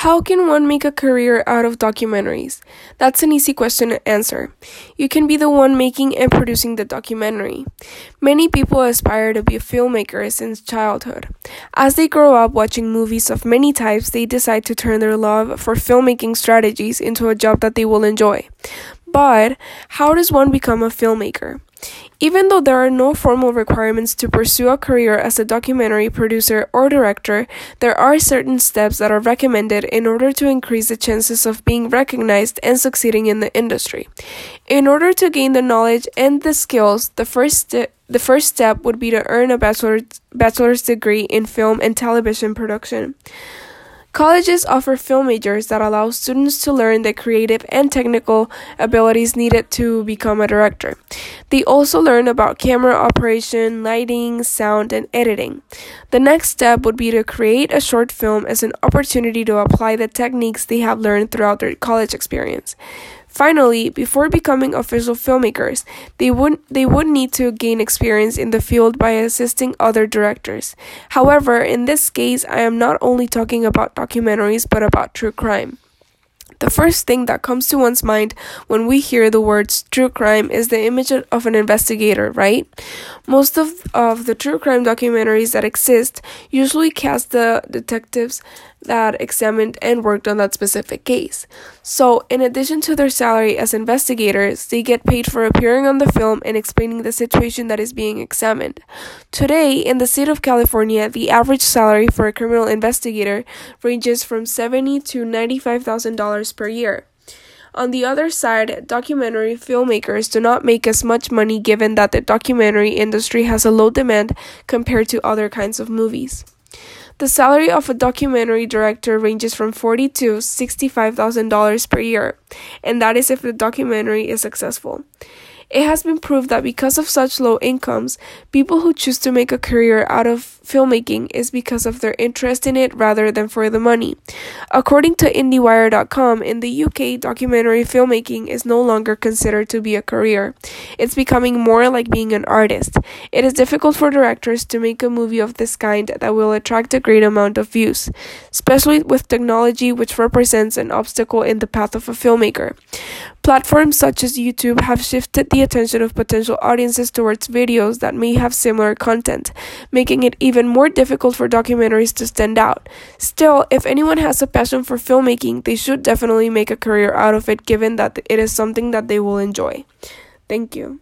How can one make a career out of documentaries? That's an easy question to answer. You can be the one making and producing the documentary. Many people aspire to be a filmmaker since childhood. As they grow up watching movies of many types, they decide to turn their love for filmmaking strategies into a job that they will enjoy. But how does one become a filmmaker? Even though there are no formal requirements to pursue a career as a documentary producer or director, there are certain steps that are recommended in order to increase the chances of being recognized and succeeding in the industry. In order to gain the knowledge and the skills, the first st- the first step would be to earn a bachelor's, bachelor's degree in film and television production. Colleges offer film majors that allow students to learn the creative and technical abilities needed to become a director. They also learn about camera operation, lighting, sound, and editing. The next step would be to create a short film as an opportunity to apply the techniques they have learned throughout their college experience. Finally, before becoming official filmmakers, they would they would need to gain experience in the field by assisting other directors. However, in this case, I am not only talking about documentaries but about true crime. The first thing that comes to one's mind when we hear the words true crime is the image of an investigator, right? Most of, of the true crime documentaries that exist usually cast the detectives that examined and worked on that specific case. So, in addition to their salary as investigators, they get paid for appearing on the film and explaining the situation that is being examined. Today, in the state of California, the average salary for a criminal investigator ranges from 70 to $95,000 per year. On the other side, documentary filmmakers do not make as much money given that the documentary industry has a low demand compared to other kinds of movies. The salary of a documentary director ranges from forty to sixty-five thousand dollars per year, and that is if the documentary is successful. It has been proved that because of such low incomes, people who choose to make a career out of filmmaking is because of their interest in it rather than for the money. According to IndieWire.com, in the UK, documentary filmmaking is no longer considered to be a career. It's becoming more like being an artist. It is difficult for directors to make a movie of this kind that will attract a great amount of views, especially with technology which represents an obstacle in the path of a filmmaker. Platforms such as YouTube have shifted the attention of potential audiences towards videos that may have similar content, making it even more difficult for documentaries to stand out. Still, if anyone has a passion for filmmaking, they should definitely make a career out of it given that it is something that they will enjoy. Thank you.